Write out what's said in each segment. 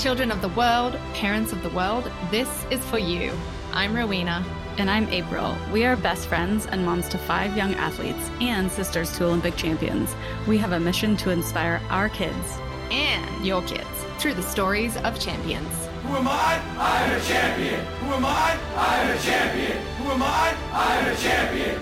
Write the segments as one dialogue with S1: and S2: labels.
S1: Children of the world, parents of the world, this is for you. I'm Rowena.
S2: And I'm April. We are best friends and moms to five young athletes and sisters to Olympic champions. We have a mission to inspire our kids
S1: and your kids through the stories of champions.
S3: Who am I? I'm a champion. Who am I? I'm a champion. Who am I? I'm a champion.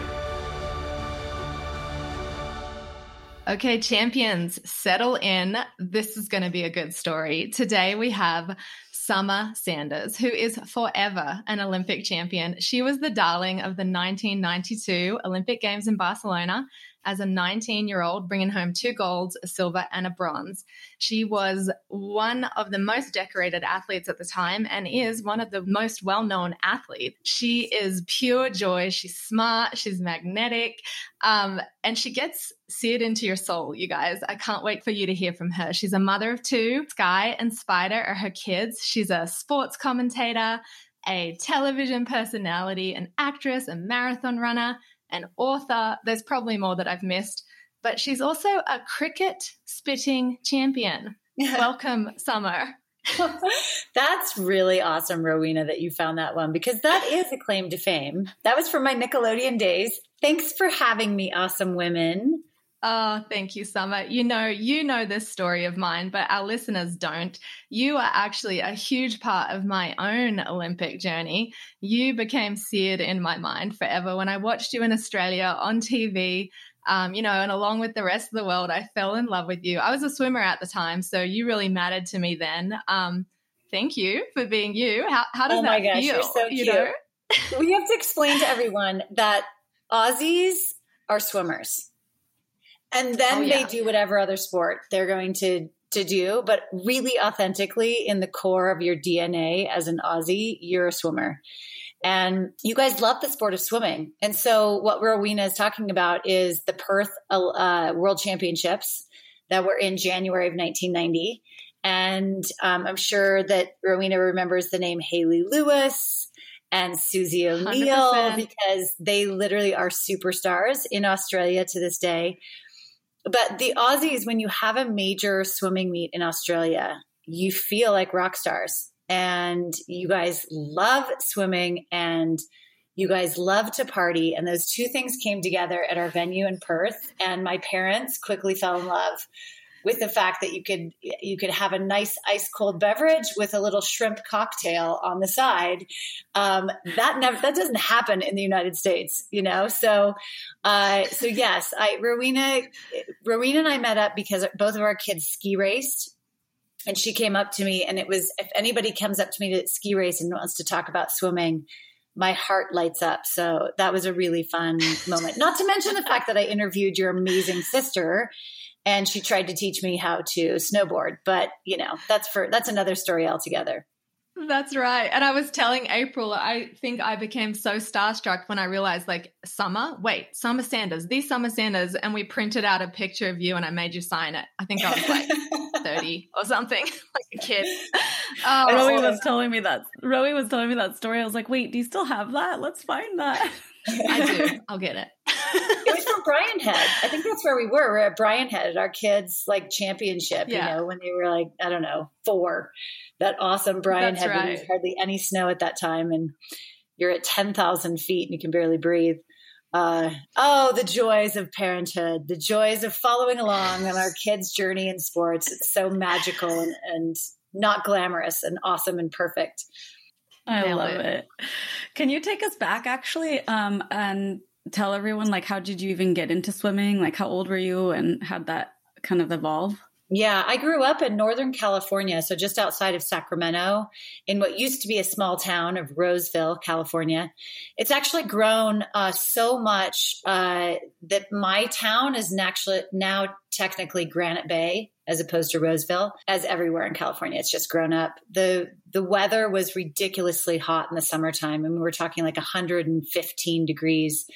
S1: Okay, champions, settle in. This is going to be a good story. Today we have Summer Sanders, who is forever an Olympic champion. She was the darling of the 1992 Olympic Games in Barcelona as a 19 year old, bringing home two golds, a silver, and a bronze. She was one of the most decorated athletes at the time and is one of the most well known athletes. She is pure joy. She's smart. She's magnetic. Um, and she gets seared into your soul, you guys. I can't wait for you to hear from her. She's a mother of two. Sky and Spider are her kids. She's a sports commentator, a television personality, an actress, a marathon runner an author. There's probably more that I've missed, but she's also a cricket spitting champion. Welcome, Summer.
S4: That's really awesome, Rowena, that you found that one because that is a claim to fame. That was from my Nickelodeon days. Thanks for having me, awesome women.
S1: Oh, thank you, Summer. You know, you know this story of mine, but our listeners don't. You are actually a huge part of my own Olympic journey. You became seared in my mind forever when I watched you in Australia on TV. Um, you know, and along with the rest of the world, I fell in love with you. I was a swimmer at the time, so you really mattered to me then. Um, thank you for being you. How, how does
S4: oh
S1: that
S4: gosh,
S1: feel?
S4: You're so cute. You know? we have to explain to everyone that Aussies are swimmers and then oh, yeah. they do whatever other sport they're going to to do. But really authentically in the core of your dna as an aussie you're a swimmer. And you guys love the sport of swimming. And so what rowena is talking about is the perth uh, world championships that were in january of 1990 and um, i'm sure that rowena remembers the name hayley lewis and Susie O'Neill because they literally are superstars in Australia to this day but the Aussies, when you have a major swimming meet in Australia, you feel like rock stars. And you guys love swimming and you guys love to party. And those two things came together at our venue in Perth. And my parents quickly fell in love with the fact that you could you could have a nice ice cold beverage with a little shrimp cocktail on the side. Um, that never that doesn't happen in the United States, you know. So, uh, so yes, I Rowena Rowena and I met up because both of our kids ski raced. And she came up to me, and it was if anybody comes up to me to ski race and wants to talk about swimming, my heart lights up. So that was a really fun moment. Not to mention the fact that I interviewed your amazing sister and she tried to teach me how to snowboard but you know that's for that's another story altogether
S1: that's right. And I was telling April, I think I became so starstruck when I realized, like, Summer, wait, Summer Sanders, these Summer Sanders. And we printed out a picture of you and I made you sign it. I think I was like 30 or something, like a kid.
S2: Oh, Rowie was telling me that. Rowie was telling me that story. I was like, wait, do you still have that? Let's find that.
S1: I do. I'll get it.
S4: It was from Brian Head. I think that's where we were. We're at Brian Head at our kids' like championship, yeah. you know, when they were like, I don't know, four. That awesome Brian that's Head. Right. There was hardly any snow at that time. And you're at 10,000 feet and you can barely breathe. Uh, oh, the joys of parenthood, the joys of following along on our kids' journey in sports. It's so magical and, and not glamorous and awesome and perfect.
S2: I love it. it. Can you take us back actually um, and tell everyone like how did you even get into swimming? Like how old were you and how'd that kind of evolve?
S4: Yeah, I grew up in Northern California, so just outside of Sacramento, in what used to be a small town of Roseville, California. It's actually grown uh, so much uh, that my town is actually now technically Granite Bay as opposed to Roseville, as everywhere in California. It's just grown up. the The weather was ridiculously hot in the summertime, and we were talking like 115 degrees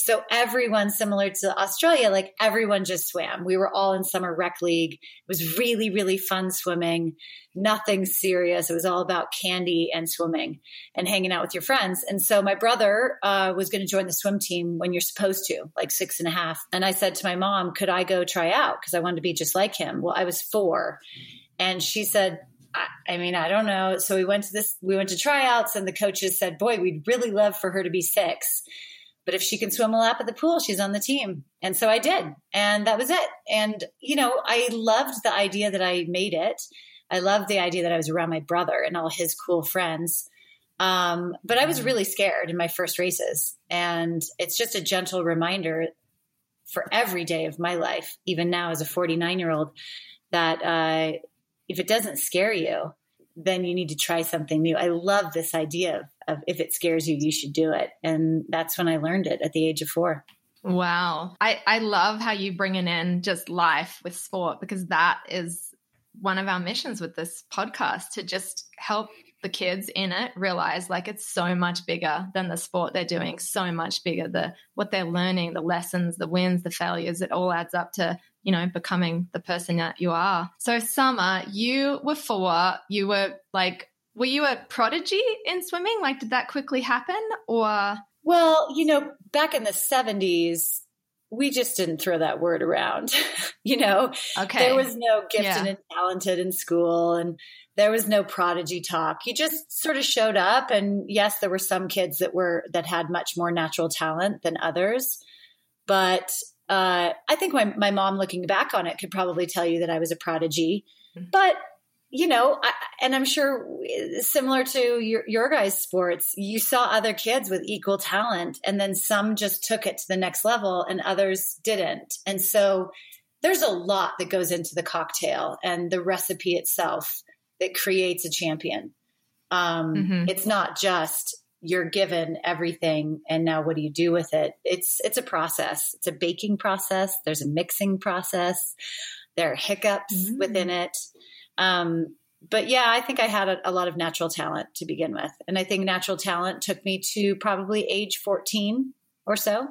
S4: so everyone, similar to Australia, like everyone just swam. We were all in summer rec league. It was really, really fun swimming. Nothing serious. It was all about candy and swimming and hanging out with your friends. And so my brother uh, was going to join the swim team when you're supposed to, like six and a half. And I said to my mom, "Could I go try out? Because I wanted to be just like him." Well, I was four, and she said, I, mean, I don't know. So we went to this, we went to tryouts, and the coaches said, "Boy, we'd really love for her to be six, but if she can swim a lap at the pool, she's on the team." And so I did, and that was it. And you know, I loved the idea that I made it. I loved the idea that I was around my brother and all his cool friends. Um, but I was really scared in my first races. And it's just a gentle reminder for every day of my life, even now as a 49 year old, that uh, if it doesn't scare you, then you need to try something new. I love this idea of, of if it scares you, you should do it. And that's when I learned it at the age of four.
S1: Wow. I, I love how you bringing in just life with sport because that is one of our missions with this podcast to just help the kids in it realize like it's so much bigger than the sport they're doing so much bigger the what they're learning the lessons the wins the failures it all adds up to you know becoming the person that you are so summer you were four you were like were you a prodigy in swimming like did that quickly happen or
S4: well you know back in the 70s we just didn't throw that word around. you know, okay. there was no gifted yeah. and talented in school and there was no prodigy talk. You just sort of showed up and yes, there were some kids that were that had much more natural talent than others. But uh, I think my, my mom looking back on it could probably tell you that I was a prodigy. Mm-hmm. But you know, I, and I'm sure similar to your, your guys' sports, you saw other kids with equal talent, and then some just took it to the next level and others didn't. And so there's a lot that goes into the cocktail and the recipe itself that creates a champion. Um, mm-hmm. It's not just you're given everything and now what do you do with it? It's it's a process. It's a baking process. There's a mixing process. There are hiccups mm-hmm. within it. Um, but yeah, I think I had a, a, lot of natural talent to begin with. And I think natural talent took me to probably age 14 or so.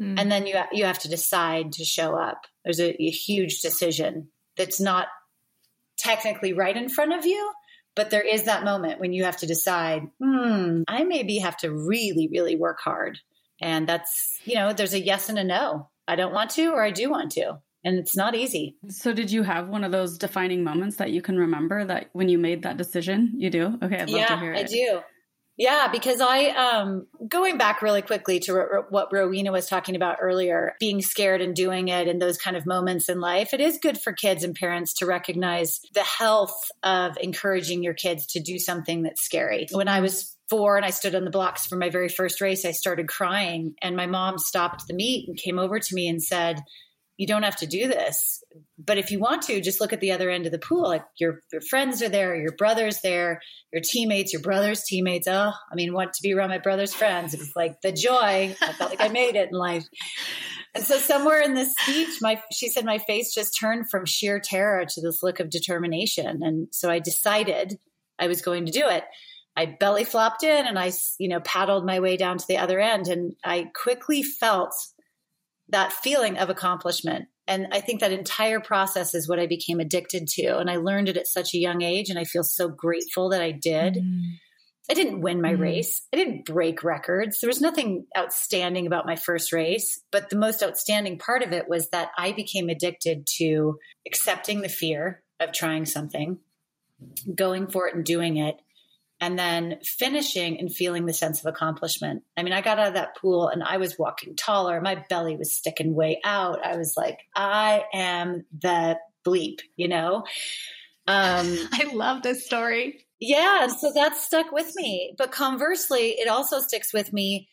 S4: Mm. And then you, you have to decide to show up. There's a, a huge decision that's not technically right in front of you, but there is that moment when you have to decide, hmm, I maybe have to really, really work hard. And that's, you know, there's a yes and a no. I don't want to, or I do want to and it's not easy.
S2: So, did you have one of those defining moments that you can remember that when you made that decision? You do? Okay, I'd love
S4: yeah,
S2: to hear it.
S4: I do. Yeah, because I, um, going back really quickly to what Rowena was talking about earlier, being scared and doing it and those kind of moments in life, it is good for kids and parents to recognize the health of encouraging your kids to do something that's scary. When I was four and I stood on the blocks for my very first race, I started crying and my mom stopped the meet and came over to me and said, you don't have to do this. But if you want to, just look at the other end of the pool. Like your, your friends are there, your brother's there, your teammates, your brother's teammates. Oh, I mean, want to be around my brother's friends. It was like the joy. I felt like I made it in life. And so somewhere in this speech, my she said my face just turned from sheer terror to this look of determination. And so I decided I was going to do it. I belly flopped in and I, you know, paddled my way down to the other end. And I quickly felt that feeling of accomplishment. And I think that entire process is what I became addicted to. And I learned it at such a young age. And I feel so grateful that I did. Mm. I didn't win my mm. race. I didn't break records. There was nothing outstanding about my first race. But the most outstanding part of it was that I became addicted to accepting the fear of trying something, going for it and doing it, and then finishing and feeling the sense of accomplishment. I mean, I got out of that pool and I was walking taller. My belly was sticking way out. I was like, I am the bleep, you know?
S1: Um, I love this story.
S4: Yeah. So that stuck with me. But conversely, it also sticks with me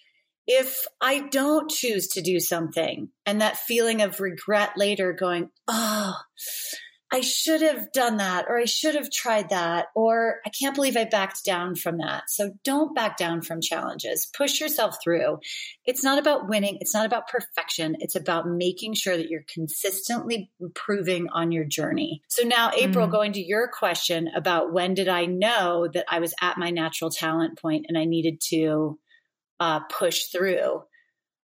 S4: if I don't choose to do something and that feeling of regret later going, oh, I should have done that, or I should have tried that, or I can't believe I backed down from that. So don't back down from challenges. Push yourself through. It's not about winning, it's not about perfection. It's about making sure that you're consistently improving on your journey. So now, April, mm. going to your question about when did I know that I was at my natural talent point and I needed to uh, push through?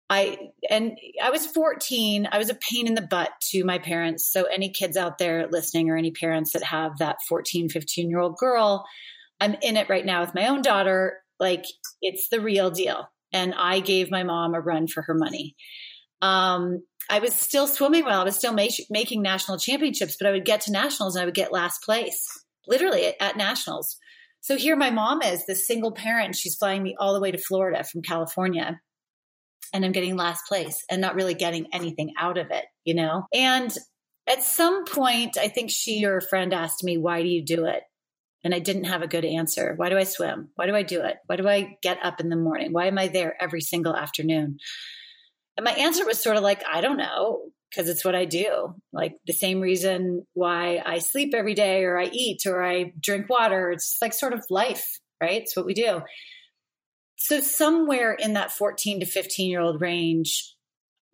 S4: I and I was 14. I was a pain in the butt to my parents. So any kids out there listening or any parents that have that 14, 15 year old girl, I'm in it right now with my own daughter. Like it's the real deal. And I gave my mom a run for her money. Um, I was still swimming well. I was still ma- making national championships, but I would get to nationals and I would get last place. literally at, at nationals. So here my mom is, this single parent. She's flying me all the way to Florida from California. And I'm getting last place and not really getting anything out of it, you know? And at some point, I think she or a friend asked me, Why do you do it? And I didn't have a good answer. Why do I swim? Why do I do it? Why do I get up in the morning? Why am I there every single afternoon? And my answer was sort of like, I don't know, because it's what I do. Like the same reason why I sleep every day or I eat or I drink water. It's like sort of life, right? It's what we do. So, somewhere in that 14 to 15 year old range,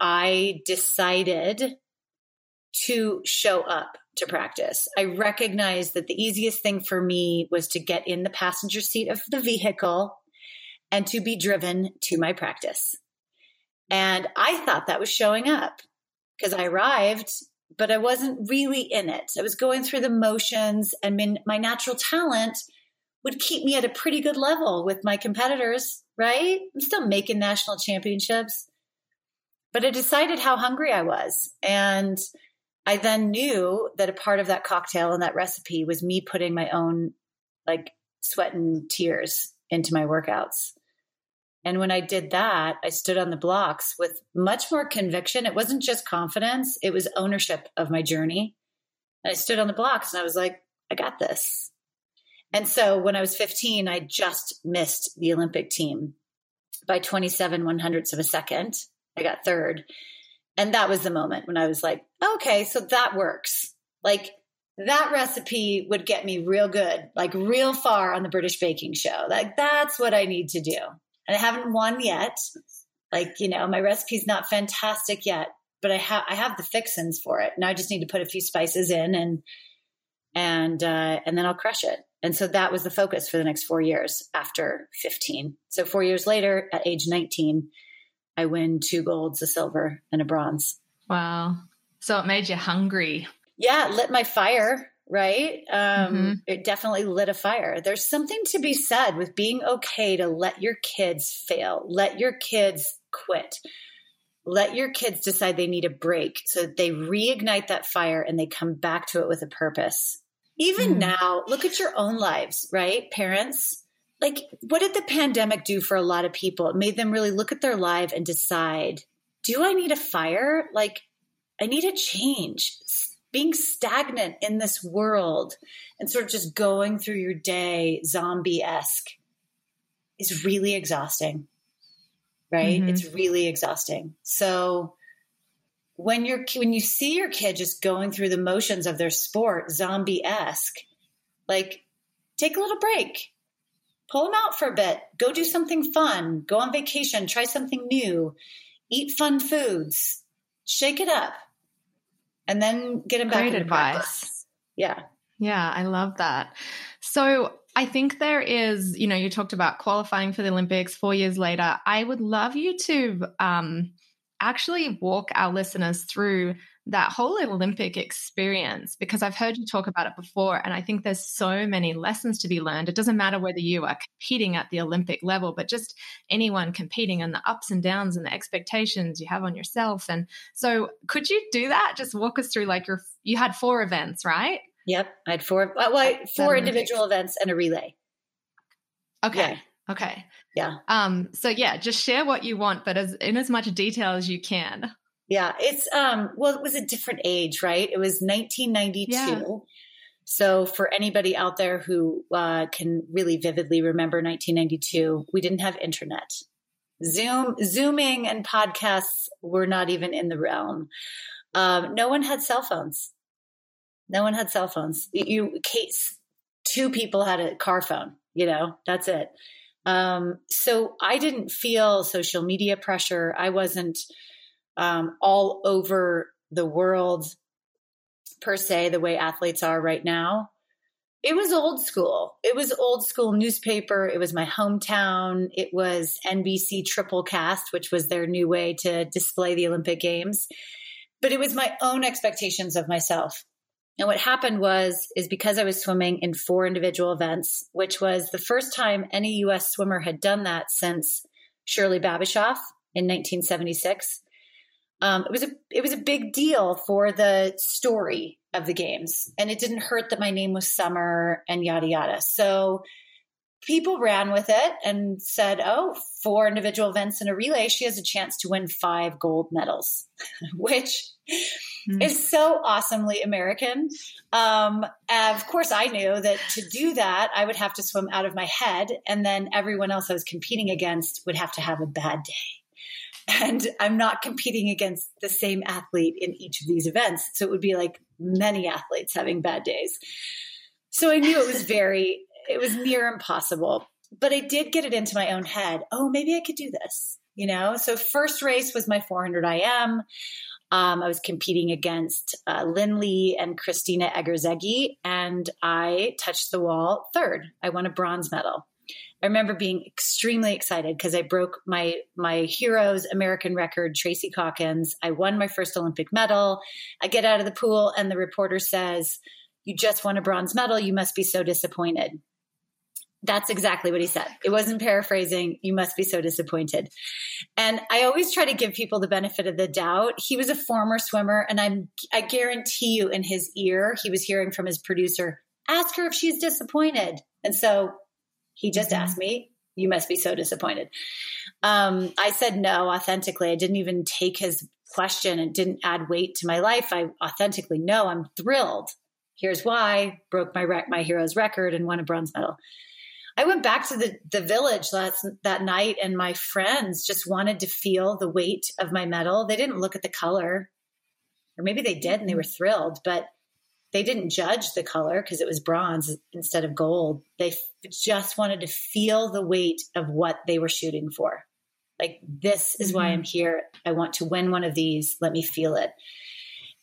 S4: I decided to show up to practice. I recognized that the easiest thing for me was to get in the passenger seat of the vehicle and to be driven to my practice. And I thought that was showing up because I arrived, but I wasn't really in it. I was going through the motions, and my natural talent would keep me at a pretty good level with my competitors, right? I'm still making national championships. But I decided how hungry I was. And I then knew that a part of that cocktail and that recipe was me putting my own like sweat and tears into my workouts. And when I did that, I stood on the blocks with much more conviction. It wasn't just confidence, it was ownership of my journey. And I stood on the blocks and I was like, I got this. And so when I was 15, I just missed the Olympic team by 27 one hundredths of a second. I got third. And that was the moment when I was like, okay, so that works. Like that recipe would get me real good, like real far on the British baking show. Like that's what I need to do. And I haven't won yet. Like, you know, my recipe's not fantastic yet, but I have I have the fixins for it. Now I just need to put a few spices in and and uh, and then I'll crush it. And so that was the focus for the next four years after 15. So four years later, at age 19, I win two golds, a silver, and a bronze.
S1: Wow. So it made you hungry.
S4: Yeah, it lit my fire, right? Um, mm-hmm. It definitely lit a fire. There's something to be said with being okay to let your kids fail, let your kids quit, let your kids decide they need a break so that they reignite that fire and they come back to it with a purpose. Even mm. now, look at your own lives, right? Parents, like what did the pandemic do for a lot of people? It made them really look at their life and decide, do I need a fire? Like I need a change. Being stagnant in this world and sort of just going through your day zombie esque is really exhausting, right? Mm-hmm. It's really exhausting. So when you're when you see your kid just going through the motions of their sport zombie esque, like take a little break pull them out for a bit. Go do something fun. Go on vacation. Try something new. Eat fun foods. Shake it up. And then get them back Great advice. Practice. Yeah.
S1: Yeah, I love that. So I think there is, you know, you talked about qualifying for the Olympics four years later. I would love you to um, actually walk our listeners through that whole Olympic experience because I've heard you talk about it before. And I think there's so many lessons to be learned. It doesn't matter whether you are competing at the Olympic level, but just anyone competing and the ups and downs and the expectations you have on yourself. And so, could you do that? Just walk us through like your, you had four events, right?
S4: Yep. I had four, well, four individual events and a relay.
S1: Okay. Yeah. Okay.
S4: Yeah.
S1: Um, so yeah, just share what you want, but as in as much detail as you can.
S4: Yeah, it's um well it was a different age, right? It was 1992. Yeah. So for anybody out there who uh, can really vividly remember 1992, we didn't have internet. Zoom, zooming, and podcasts were not even in the realm. Um, no one had cell phones. No one had cell phones. You, case two people had a car phone. You know, that's it. Um, so I didn't feel social media pressure. I wasn't um, all over the world per se, the way athletes are right now. It was old school. It was old school newspaper. It was my hometown. It was NBC triple cast, which was their new way to display the Olympic Games. But it was my own expectations of myself. And what happened was, is because I was swimming in four individual events, which was the first time any US swimmer had done that since Shirley Babashoff in 1976. um, it was a it was a big deal for the story of the games, and it didn't hurt that my name was Summer and yada yada. So people ran with it and said, "Oh, four individual events in a relay, she has a chance to win five gold medals," which mm. is so awesomely American. Um, of course, I knew that to do that, I would have to swim out of my head, and then everyone else I was competing against would have to have a bad day and I'm not competing against the same athlete in each of these events. So it would be like many athletes having bad days. So I knew it was very, it was near impossible. But I did get it into my own head. Oh, maybe I could do this, you know? So first race was my 400 IM. Um, I was competing against uh, Lin Li and Krisztina Egerszegi, and I touched the wall third. I won a bronze medal. I remember being extremely excited because I broke my my hero's American record, Tracy Caulkins. I won my first Olympic medal. I get out of the pool and the reporter says, "You just won a bronze medal. You must be so disappointed." That's exactly what he said. It wasn't paraphrasing. You must be so disappointed. And I always try to give people the benefit of the doubt. He was a former swimmer, and I'm I guarantee you, in his ear, he was hearing from his producer, "Ask her if she's disappointed." And so he just mm-hmm. asked me, You must be so disappointed. Um, I said no authentically. I didn't even take his question and didn't add weight to my life. I authentically no, I'm thrilled. Here's why broke my rec- my hero's record and won a bronze medal. I went back to the, the village last that night and my friends just wanted to feel the weight of my medal. They didn't look at the color. Or maybe they did and they were thrilled, but they didn't judge the color because it was bronze instead of gold. They f- just wanted to feel the weight of what they were shooting for. Like, this is mm-hmm. why I'm here. I want to win one of these. Let me feel it.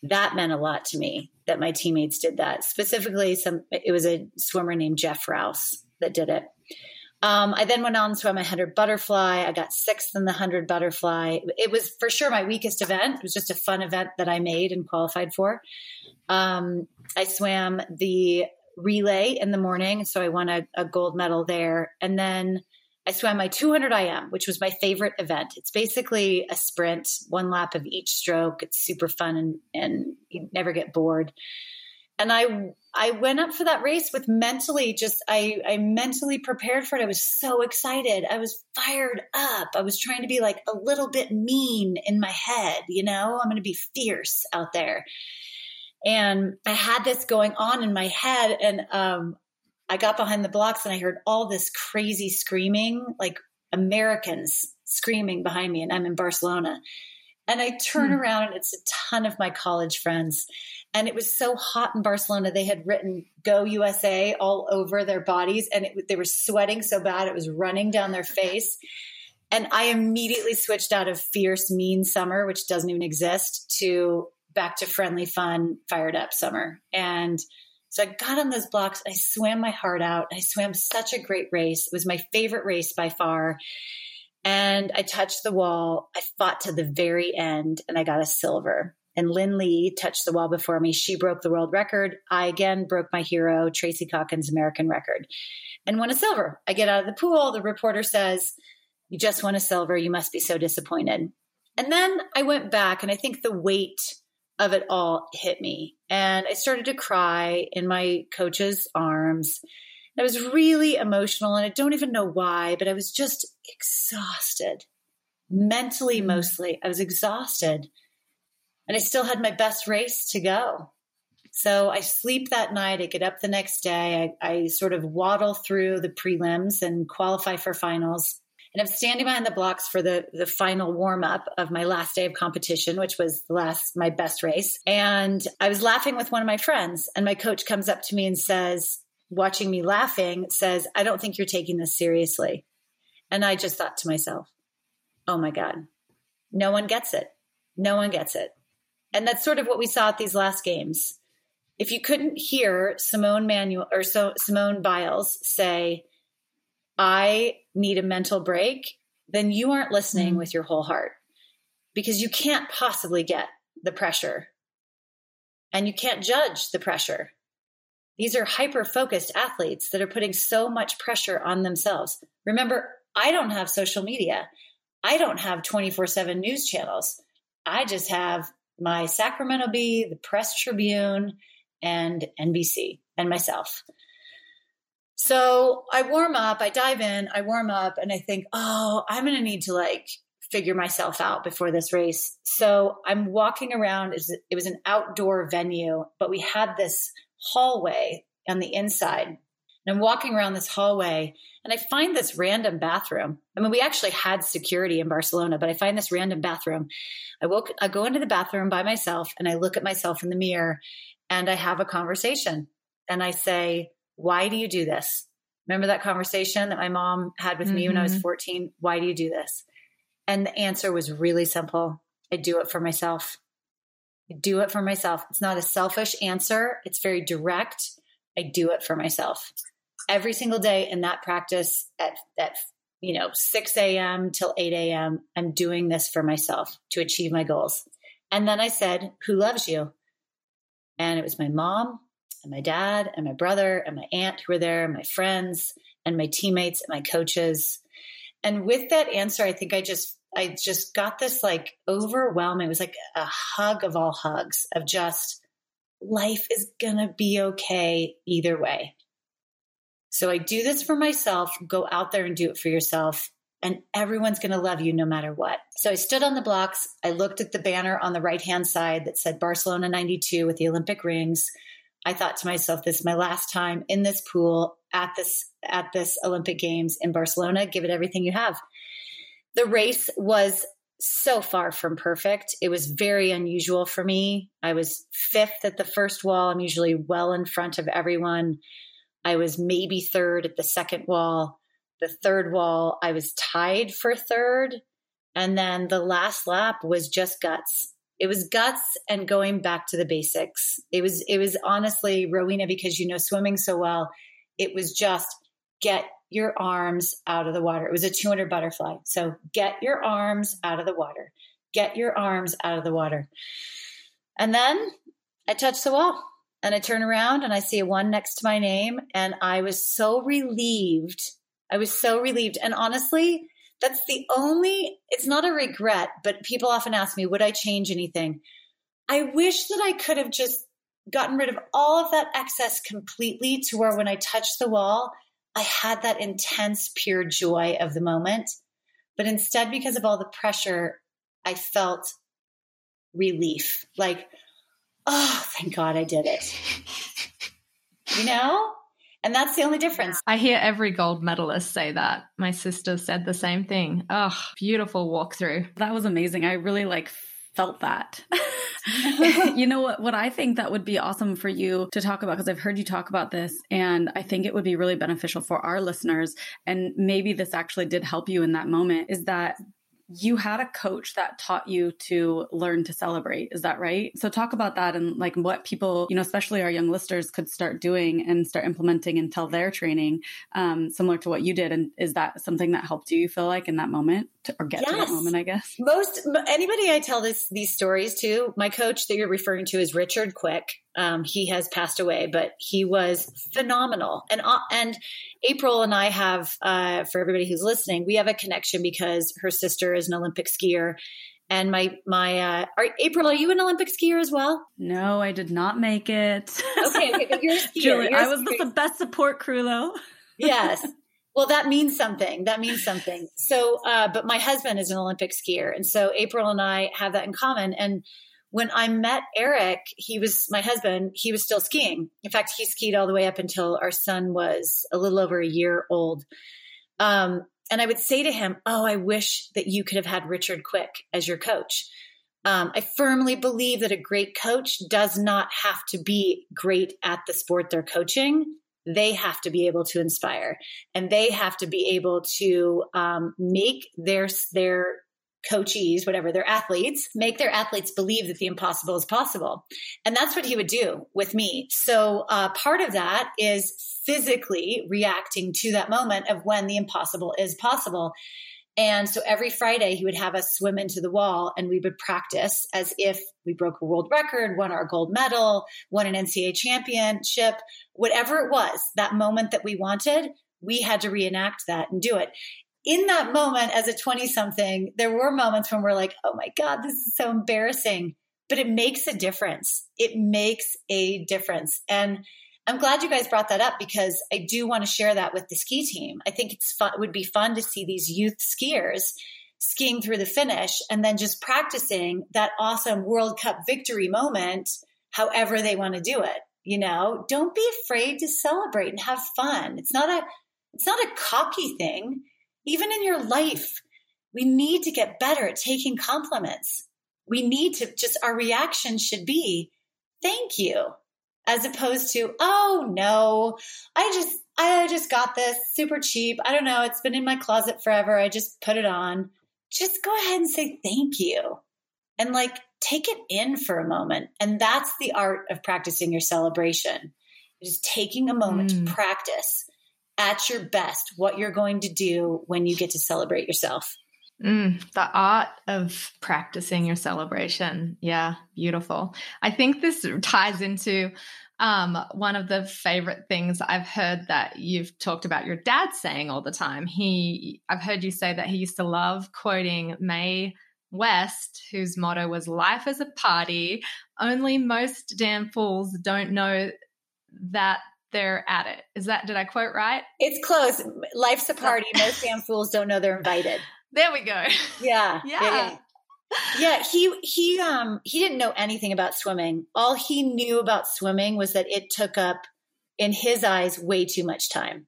S4: That meant a lot to me that my teammates did that. Specifically, some it was a swimmer named Jeff Rouse that did it. Um, I then went on to swim a 100 butterfly. I got sixth in the 100 butterfly. It was for sure my weakest event. It was just a fun event that I made and qualified for. Um, I swam the relay in the morning, so I won a, a gold medal there. And then I swam my 200 IM, which was my favorite event. It's basically a sprint, one lap of each stroke. It's super fun and, and you never get bored and I I went up for that race with mentally just I I mentally prepared for it. I was so excited. I was fired up. I was trying to be like a little bit mean in my head, you know? I'm going to be fierce out there. And I had this going on in my head and um I got behind the blocks and I heard all this crazy screaming, like Americans screaming behind me and I'm in Barcelona. And I turn hmm. around and it's a ton of my college friends and it was so hot in Barcelona. They had written "Go USA" all over their bodies, and it, they were sweating so bad it was running down their face. And I immediately switched out of fierce, mean summer, which doesn't even exist, to back to friendly, fun, fired up summer. And so I got on those blocks. I swam my heart out. I swam such a great race. It was my favorite race by far. And I touched the wall. I fought to the very end and I got a silver and Lin Li touched the wall before me. She broke the world record. I again broke my hero, Tracy Caulkins' American record, and won a silver. I get out of the pool. The reporter says, You just won a silver. You must be so disappointed. And then I went back, and I think the weight of it all hit me. And I started to cry in my coach's arms. I was really emotional, and I don't even know why, but I was just exhausted, mentally mostly. I was exhausted and I still had my best race to go. So I sleep that night. I get up the next day. I, I sort of waddle through the prelims and qualify for finals. And I'm standing behind the blocks for the, the final warm up of my last day of competition, which was the last, my best race. And I was laughing with one of my friends, and my coach comes up to me and says, watching me laughing, says, I don't think you're taking this seriously. And I just thought to myself, oh my God, no one gets it. No one gets it. And that's sort of what we saw at these last games. If you couldn't hear Simone Manuel or so Simone Biles say, I need a mental break, then you aren't listening mm-hmm. with your whole heart because you can't possibly get the pressure and you can't judge the pressure. These are hyper focused athletes that are putting so much pressure on themselves. Remember, I don't have social media. I don't have 24 7 news channels. I just have my Sacramento Bee, the Press Tribune, and NBC and myself. So I warm up, I dive in, I warm up, and I think, oh, I'm going to need to like figure myself out before this race. So I'm walking around. It was an outdoor venue, but we had this hallway on the inside. And I'm walking around this hallway and I find this random bathroom. I mean, we actually had security in Barcelona, but I find this random bathroom. I woke, I go into the bathroom by myself and I look at myself in the mirror and I have a conversation and I say, why do you do this? Remember that conversation that my mom had with mm-hmm. me when I was mm-hmm. 14? Why do you do this? And the answer was really simple. I do it for myself. I do it for myself. It's not a selfish answer. It's very direct. I do it for myself. Every single day in that practice at, at you know, 6 a.m. till 8 a.m., I'm doing this for myself to achieve my goals. And then I said, Who loves you? And it was my mom, and my dad and my brother and my aunt who were there, my friends and my teammates and my coaches. And with that answer, I think I just I just got this like overwhelming. It was like a hug of all hugs of just life is gonna be okay either way. So I do this for myself. Go out there and do it for yourself. And everyone's going to love you no matter what. So I stood on the blocks. I looked at the banner on the right hand side that said Barcelona 92 with the Olympic rings. I thought to myself, this is my last time in this pool at this at this Olympic Games in Barcelona. Give it everything you have. The race was so far from perfect. It was very unusual for me. I was fifth at the first wall. I'm usually well in front of everyone. I was maybe third at the second wall. The third wall, I was tied for third. And then the last lap was just guts it was guts and going back to the basics. It was it was honestly Rowena because you know swimming so well. It was just get your arms out of the water. It was a 200 butterfly. So get your arms out of the water. Get your arms out of the water. And then I touched the wall and I turn around and I see a one next to my name and I was so relieved. I was so relieved. And honestly, that's the only, it's not a regret, but people often ask me, would I change anything? I wish that I could have just gotten rid of all of that excess completely to where when I touched the wall, I had that intense, pure joy of the moment. But instead, because of all the pressure, I felt relief like, oh, thank God I did it. You know? And that's the only difference.
S1: I hear every gold medalist say that. My sister said the same thing. Oh, beautiful walkthrough.
S2: That was amazing. I really like felt that. you know what what I think that would be awesome for you to talk about because I've heard you talk about this and I think it would be really beneficial for our listeners and maybe this actually did help you in that moment is that you had a coach that taught you to learn to celebrate. Is that right? So talk about that and like what people, you know, especially our young listeners could start doing and start implementing until their training, um, similar to what you did. And is that something that helped you, you feel like in that moment to, or get yes. to that moment, I guess?
S4: Most, anybody I tell this, these stories to, my coach that you're referring to is Richard Quick. Um, he has passed away, but he was phenomenal. And uh, and April and I have, uh, for everybody who's listening, we have a connection because her sister is an Olympic skier, and my my uh, are, April, are you an Olympic skier as well?
S2: No, I did not make it.
S4: Okay, okay you're a skier.
S2: Julie, you're I was the best support crew though.
S4: yes. Well, that means something. That means something. So, uh, but my husband is an Olympic skier, and so April and I have that in common. And when I met Erik, he was my husband, he was still skiing. In fact, he skied all the way up until our son was a little over a year old. Um, and I would say to him, Oh, I wish that you could have had Richard Quick as your coach. Um, I firmly believe that a great coach does not have to be great at the sport they're coaching. They have to be able to inspire and they have to be able to um, make their, their coachees, whatever, their athletes, make their athletes believe that the impossible is possible. And that's what he would do with me. So uh, part of that is physically reacting to that moment of when the impossible is possible. And so every Friday, he would have us swim into the wall and we would practice as if we broke a world record, won our gold medal, won an NCAA championship, whatever it was, that moment that we wanted, we had to reenact that and do it in that moment as a 20 something, there were moments when we're like, oh my God, this is so embarrassing. But it makes a difference. It makes a difference. And I'm glad you guys brought that up because I do want to share that with the ski team. I think it's fun, would be fun to see these youth skiers skiing through the finish and then just practicing that awesome World Cup victory moment, however they want to do it. You know, don't be afraid to celebrate and have fun. It's not a, it's not a cocky thing. Even in your life, we need to get better at taking compliments. We need to just, our reaction should be, thank you, as opposed to, oh no, I just, I just got this super cheap. I don't know. It's been in my closet forever. I just put it on just go ahead and say thank you and like take it in for a moment. And that's the art of practicing your celebration. It is taking a moment mm. to practice at your best what you're going to do when you get to celebrate yourself.
S1: Mm, the art of practicing your celebration. Yeah, beautiful. I think this ties into um, one of the favorite things I've heard that you've talked about your dad saying all the time. He, I've heard you say that he used to love quoting Mae West, whose motto was "Life is a party. Only most damn fools don't know that they're at it. Is that did I quote right?
S4: It's close. Life's a party. most damn fools don't know they're invited.
S1: There we go.
S4: Yeah.
S1: yeah. yeah, yeah
S4: he he um he didn't know anything about swimming. All he knew about swimming was that it took up in his eyes way too much time.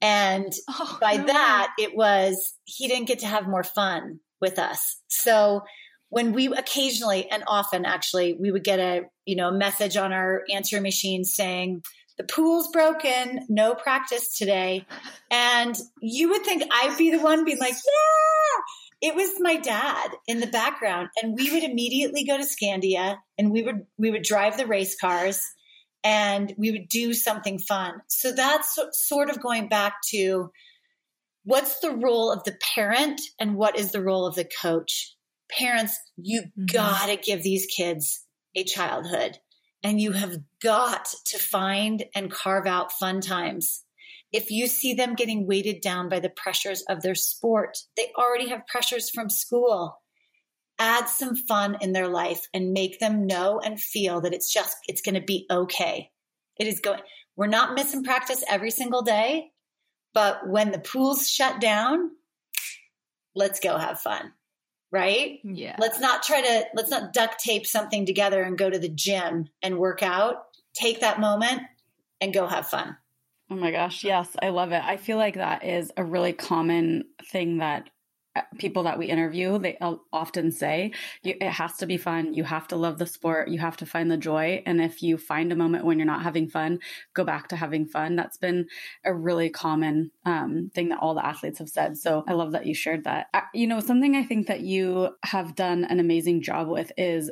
S4: And oh, by no. that it was he didn't get to have more fun with us. So when we occasionally and often actually we would get a you know message on our answering machine saying the pool's broken, no practice today. And you would think I'd be the one being like, yeah, it was my dad in the background. And we would immediately go to scandia and we would we would drive the race cars and we would do something fun. So that's sort of going back to what's the role of the parent and what is the role of the coach? Parents you mm-hmm. gotta give these kids a childhood and you have got to find and carve out fun times if you see them getting weighted down by the pressures of their sport, they already have pressures from school. Add some fun in their life and make them know and feel that it's just, it's going to be okay. It is going, we're not missing practice every single day, but when the pool's shut down, let's go have fun. Right?
S1: Yeah.
S4: Let's not try to, let's not duct tape something together and go to the gym and work out. Take that moment and go have fun.
S2: Oh my gosh, yes, I love it. I feel like that is a really common thing that people that we interview they often say it has to be fun. You have to love the sport. You have to find the joy. And if you find a moment when you're not having fun go back to having fun. That's been a really common um, thing that all the athletes have said. So i love that you shared that. You know something i think that you have done an amazing job with is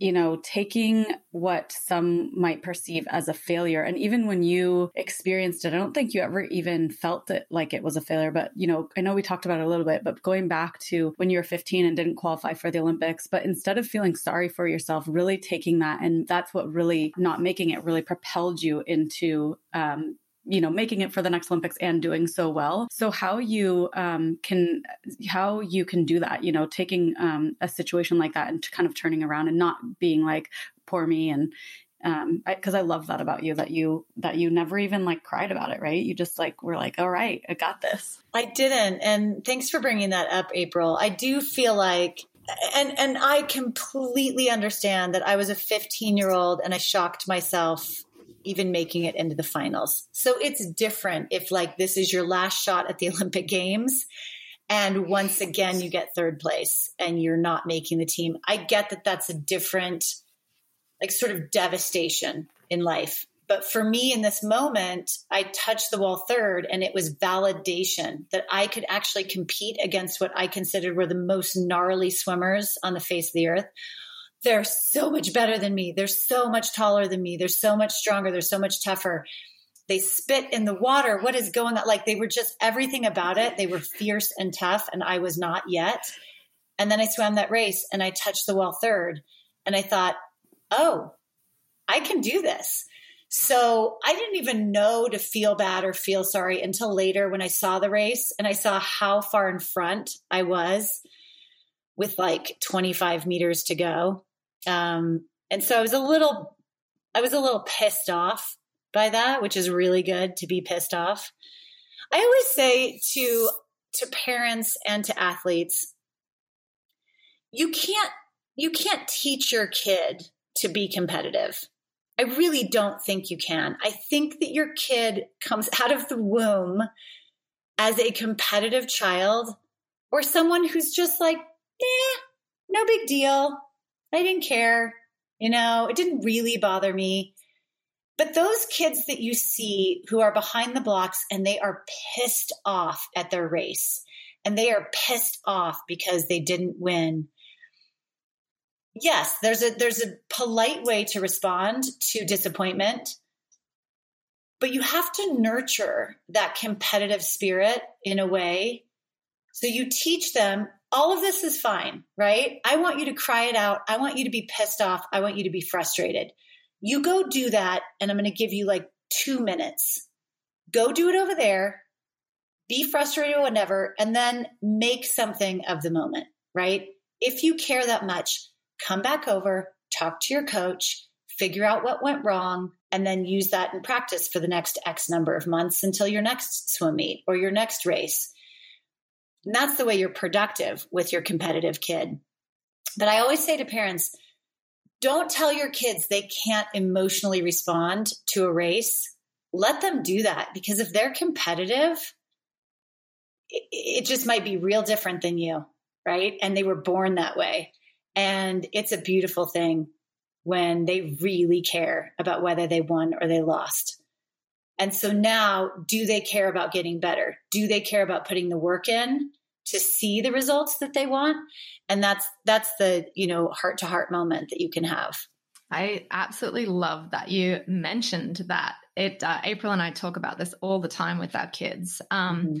S2: you know, taking what some might perceive as a failure. And even when you experienced it, I don't think you ever even felt it like it was a failure. But, you know, I know we talked about it a little bit, but going back to when you were 15 and didn't qualify for the Olympics, but instead of feeling sorry for yourself, really taking that, and that's what really not making it really propelled you into um, you know making it for the next olympics and doing so well. So how you um, can how you can do that you know taking um, a situation like that and kind of turning around and not being like poor me and um because I, I, love that about you that you that you never even like cried about it right? You just like were like all right i got this.
S4: I didn't and thanks for bringing that up april. I do feel like and and i completely understand that i was a 15 year old and i shocked myself even making it into the finals. So it's different if like this is your last shot at the Olympic Games and once again you get third place and you're not making the team. I get that that's a different like sort of devastation in life. But for me in this moment, I touched the wall third and it was validation that I could actually compete against what I considered were the most gnarly swimmers on the face of the earth they're so much better than me. They're so much taller than me. They're so much stronger. They're so much tougher. They spit in the water. What is going on? Like they were just everything about it. They were fierce and tough, and I was not yet. And then I swam that race and I touched the wall third. And I thought, oh, I can do this. So I didn't even know to feel bad or feel sorry until later when I saw the race and I saw how far in front I was with like 25 meters to go. Um, and so I was a little, I was a little pissed off by that, which is really good to be pissed off. I always say to to parents and to athletes, you can't you can't teach your kid to be competitive. I really don't think you can. I think that your kid comes out of the womb as a competitive child or someone who's just like, eh, no big deal. I didn't care. You know, it didn't really bother me. But those kids that you see who are behind the blocks and they are pissed off at their race and they are pissed off because they didn't win yes, there's a there's a polite way to respond to disappointment. But you have to nurture that competitive spirit in a way. So you teach them all of this is fine, right? I want you to cry it out. I want you to be pissed off. I want you to be frustrated. You go do that, and I'm going to give you like two minutes. Go do it over there, be frustrated whatever, and then make something of the moment, right? If you care that much, come back over, talk to your coach, figure out what went wrong, and then use that in practice for the next X number of months until your next swim meet or your next race. And that's the way you're productive with your competitive kid. But I always say to parents, don't tell your kids they can't emotionally respond to a race. Let them do that because if they're competitive, it, just might be real different than you, right? And they were born that way. And it's a beautiful thing when they really care about whether they won or they lost. And so now, do they care about getting better? Do they care about putting the work in to see the results that they want? And that's that's the, you know, heart to heart moment that you can have.
S1: I absolutely love that you mentioned that. It uh, April and I talk about this all the time with our kids. Um, mm-hmm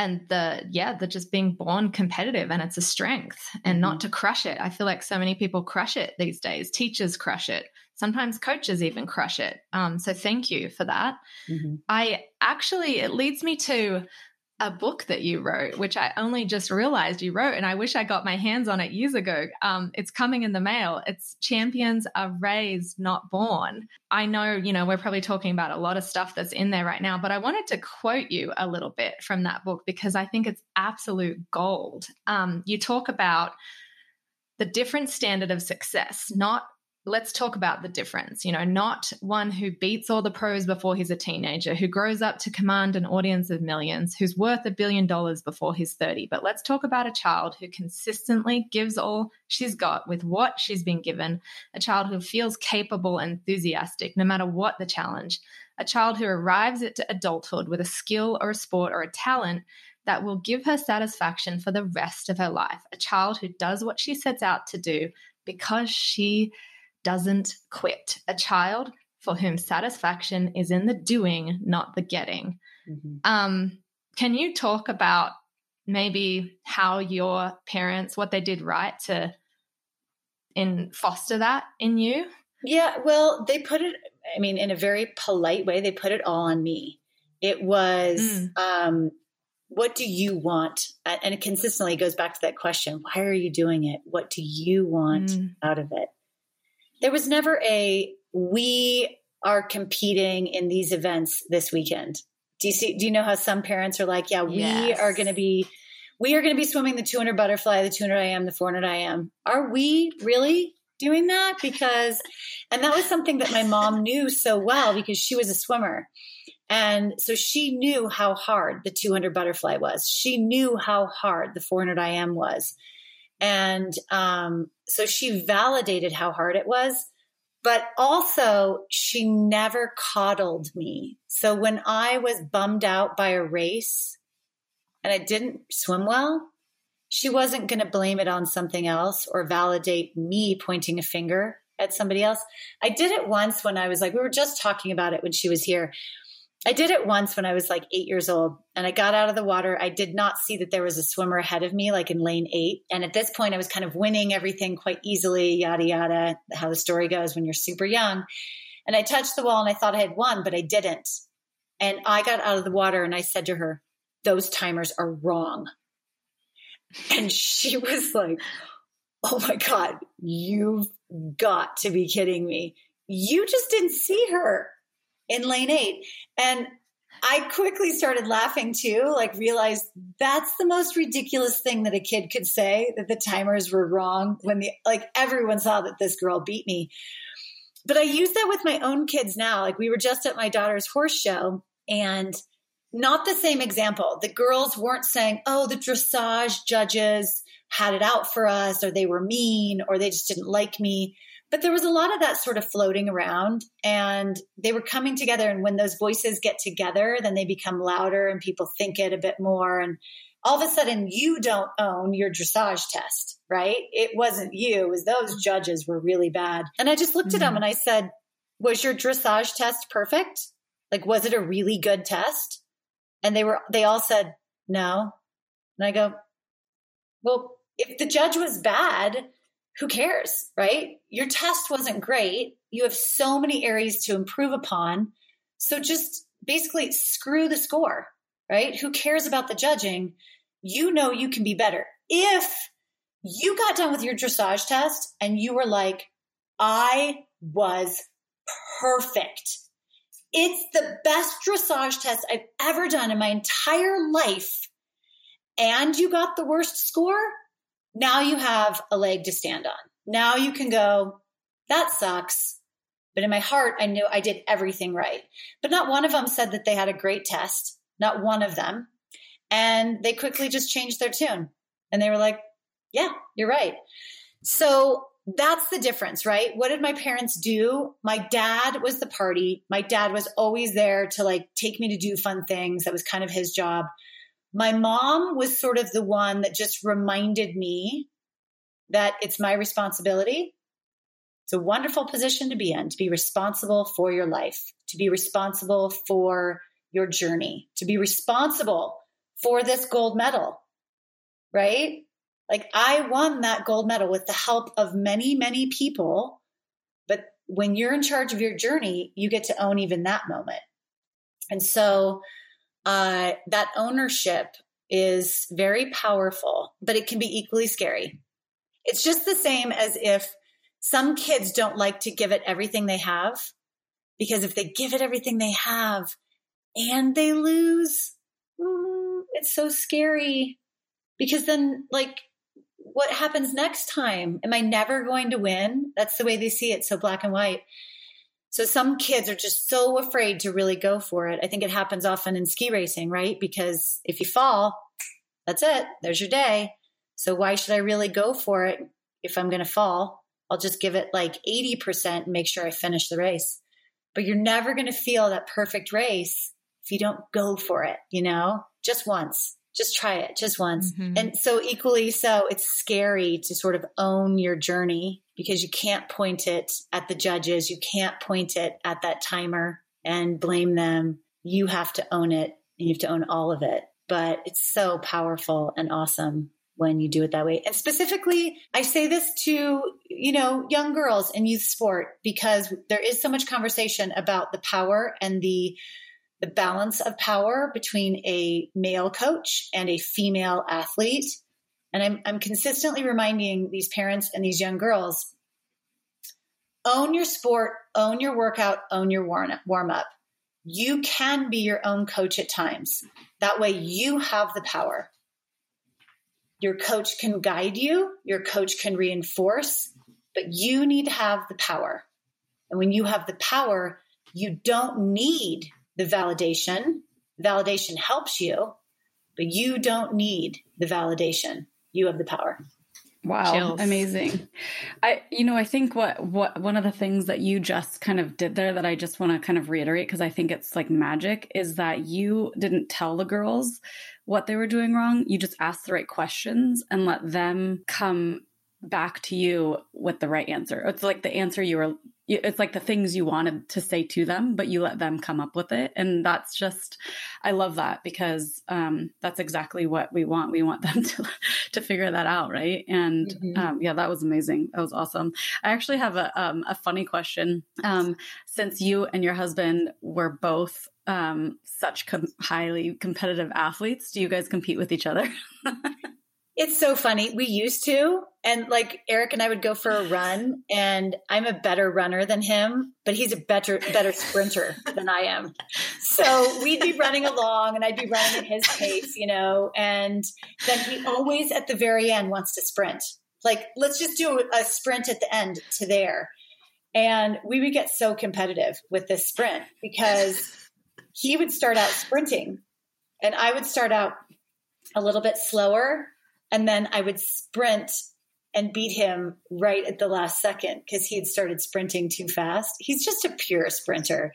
S1: and the yeah the just being born competitive and it's a strength and mm-hmm. not to crush it. I feel like so many people crush it these days. Teachers crush it. Sometimes coaches even crush it. Um, so thank you for that. Mm-hmm. i actually it leads me to a book that you wrote, which I only just realized you wrote, and I wish I got my hands on it years ago. Um, it's coming in the mail. It's Champions Are Raised, Not Born. I know, you know, we're probably talking about a lot of stuff that's in there right now, but I wanted to quote you a little bit from that book because I think it's absolute gold. Um, you talk about the different standard of success, not let's talk about the difference. You know, not one who beats all the pros before he's a teenager, who grows up to command an audience of millions, who's worth a billion dollars before he's 30. But let's talk about a child who consistently gives all she's got with what she's been given, a child who feels capable and enthusiastic no matter what the challenge, a child who arrives at adulthood with a skill or a sport or a talent that will give her satisfaction for the rest of her life, a child who does what she sets out to do because she doesn't quit, a child for whom satisfaction is in the doing, not the getting. Mm-hmm. Um, can you talk about maybe how your parents, what they did right to in foster that in you?
S4: Yeah, well, they put it, I mean, in a very polite way, they put it all on me. It was, mm. um, what do you want? And it consistently goes back to that question why are you doing it? What do you want mm. out of it? There was never a we are competing in these events this weekend. Do you see? Do you know how some parents are like, yeah, we yes. are going to be, we are going to be swimming the 200 butterfly, the 200 IM, the 400 IM. Are we really doing that? Because, and that was something that my mom knew so well because she was a swimmer. And so she knew how hard the 200 butterfly was. She knew how hard the 400 IM was. And um, so she validated how hard it was, but also she never coddled me. So when I was bummed out by a race and I didn't swim well, she wasn't going to blame it on something else or validate me pointing a finger at somebody else. I did it once when I was like, we were just talking about it when she was here. I did it once when I was like eight years old and I got out of the water. I did not see that there was a swimmer ahead of me, like in lane eight. And at this point, I was kind of winning everything quite easily, yada, yada, how the story goes when you're super young. And I touched the wall and I thought I had won, but I didn't. And I got out of the water and I said to her, Those timers are wrong. And she was like, Oh my God, you've got to be kidding me. You just didn't see her in lane eight. And I quickly started laughing too, like realized that's the most ridiculous thing that a kid could say that the timers were wrong when the like everyone saw that this girl beat me. But I use that with my own kids now. Like we were just at my daughter's horse show and not the same example. The girls weren't saying, "Oh, the dressage judges had it out for us or they were mean or they just didn't like me." But there was a lot of that sort of floating around and they were coming together. And when those voices get together, then they become louder and people think it a bit more. And all of a sudden, you don't own your dressage test, right? It wasn't you, it was those judges were really bad. And I just looked mm-hmm. at them mm-hmm. and I said, Was your dressage test perfect? Like, was it a really good test? And they were, they all said, No. And I go, Well, if the judge was bad, who cares, right? Your test wasn't great. You have so many areas to improve upon. So just basically screw the score, right? Who cares about the judging? You know you can be better. If you got done with your dressage test and you were like, I was perfect. It's the best dressage test I've ever done in my entire life. And you got the worst score now you have a leg to stand on. Now you can go, that sucks. But in my heart, I knew I did everything right. But not one of them said that they had a great test. Not one of them. And they quickly just changed their tune. And they were like, yeah, you're right. So that's the difference, right? What did my parents do? My dad was the party. My dad was always there to like take me to do fun things. That was kind of his job. My mom was sort of the one that just reminded me that it's my responsibility. It's a wonderful position to be in, to be responsible for your life, to be responsible for your journey, to be responsible for this gold medal, right? Like I won that gold medal with the help of many, many people. But when you're in charge of your journey, you get to own even that moment. And so uh, that ownership is very powerful, but it can be equally scary. It's just the same as if some kids don't like to give it everything they have, because if they give it everything they have and they lose, mm, it's so scary. Because then, like, what happens next time? Am I never going to win? That's the way they see it, so black and white. So some kids are just so afraid to really go for it. I think it happens often in ski racing, right? Because if you fall, that's it. There's your day. So why should I really go for it if I'm going to fall? I'll just give it like 80% and make sure I finish the race. But you're never going to feel that perfect race if you don't go for it, you know, just once. Just try it just once. Mm-hmm. And so, equally so, it's scary to sort of own your journey because you can't point it at the judges. You can't point it at that timer and blame them. You have to own it and you have to own all of it. But it's so powerful and awesome when you do it that way. And specifically, I say this to, you know, young girls in youth sport because there is so much conversation about the power and the the balance of power between a male coach and a female athlete and I'm, I'm consistently reminding these parents and these young girls own your sport, own your workout, own your warm up. You can be your own coach at times. That way, you have the power. Your coach can guide you, your coach can reinforce, but you need to have the power. And when you have the power, you don't need the validation. Validation helps you, but you don't need the validation you have the power.
S2: Wow, Chills. amazing. I you know, I think what what one of the things that you just kind of did there that I just want to kind of reiterate because I think it's like magic is that you didn't tell the girls what they were doing wrong. You just asked the right questions and let them come back to you with the right answer. It's like the answer you were it's like the things you wanted to say to them, but you let them come up with it. And that's just, I love that because um, that's exactly what we want. We want them to, to figure that out. Right. And mm-hmm. um, yeah, that was amazing. That was awesome. I actually have a, um, a funny question. Um, since you and your husband were both um, such com- highly competitive athletes, do you guys compete with each other?
S4: It's so funny. We used to, and like Erik and I would go for a run, and I'm a better runner than him, but he's a better better sprinter than I am. So we'd be running along, and I'd be running at his pace, you know. And then he always at the very end wants to sprint. Like, let's just do a sprint at the end to there. And we would get so competitive with this sprint because he would start out sprinting, and I would start out a little bit slower and then I would sprint and beat him right at the last second because he had started sprinting too fast. He's just a pure sprinter.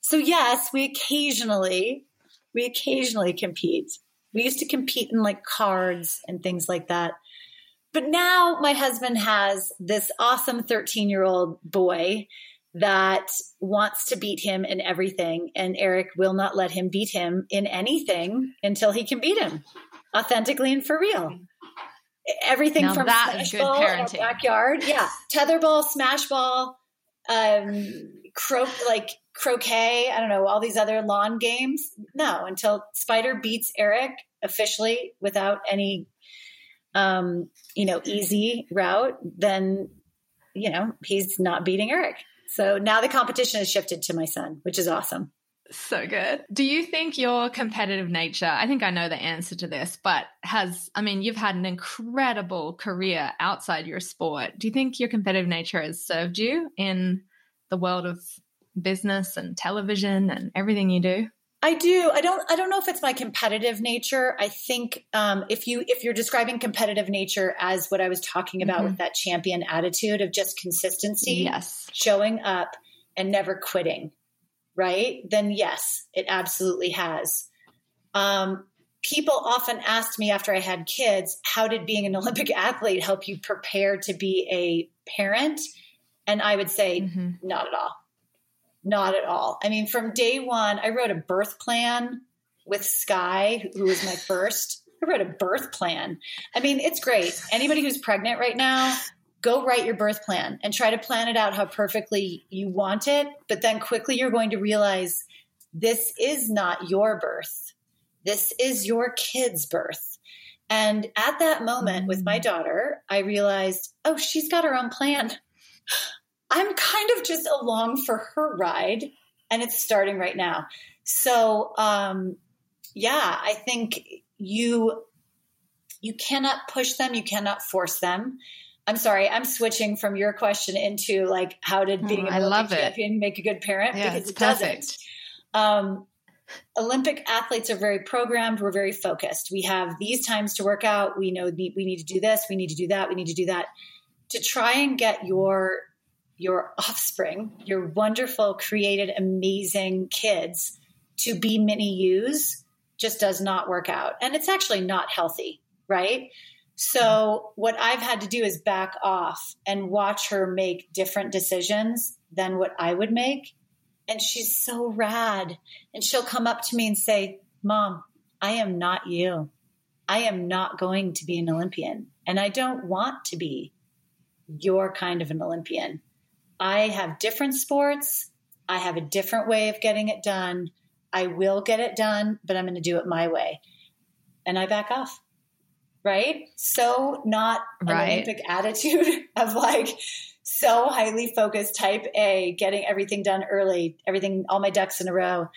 S4: So yes, we occasionally we occasionally compete. We used to compete in like cards and things like that. But now my husband has this awesome 13 year old boy that wants to beat him in everything. And Erik will not let him beat him in anything until he can beat him authentically and for real. Everything now from smash ball in our backyard, yeah, tetherball, smash ball, um, cro- like croquet. I don't know all these other lawn games. No, until Spider beats Erik officially without any, um, you know, easy route, then you know he's not beating Erik. So now the competition has shifted to my son, which is awesome.
S1: So good. Do you think your competitive nature, I think I know the answer to this, but has, I mean, you've had an incredible career outside your sport. Do you think your competitive nature has served you in the world of business and television and everything you do?
S4: I do. I don't. I don't know if it's my competitive nature. I think um, if you if you're describing competitive nature as what I was talking about mm-hmm. with that champion attitude of just consistency,
S1: yes,
S4: showing up and never quitting right? Then yes, it absolutely has. Um, people often asked me after I had kids, how did being an Olympic athlete help you prepare to be a parent? And I would say, mm-hmm. not at all. Not at all. I mean, from day one, I wrote a birth plan with Skye, who was my first. I wrote a birth plan. I mean, it's great. Anybody who's pregnant right now, go write your birth plan and try to plan it out how perfectly you want it. But then quickly you're going to realize this is not your birth. This is your kid's birth. And at that moment with my daughter, I realized, oh, she's got her own plan. I'm kind of just along for her ride, and it's starting right now. So, um, yeah, I think you you cannot push them, you cannot force them. I'm sorry, I'm switching from your question into like how did being mm, a Olympic champion make a good parent
S1: yeah, because it perfect. doesn't.
S4: Um, Olympic athletes are very programmed. We're very focused. We have these times to work out. We know we need to do this. We need to do that. We need to do that. To try and get your your offspring, your wonderful, created, amazing kids to be mini yous just does not work out, and it's actually not healthy, right? So, what I've had to do is back off and watch her make different decisions than what I would make. And she's so rad. And she'll come up to me and say, Mom, I am not you. I am not going to be an Olympian. And I don't want to be your kind of an Olympian. I have different sports. I have a different way of getting it done. I will get it done, but I'm going to do it my way. And I back off right? So not an right. Olympic attitude of like so highly focused type A, getting everything done early, everything, all my ducks in a row.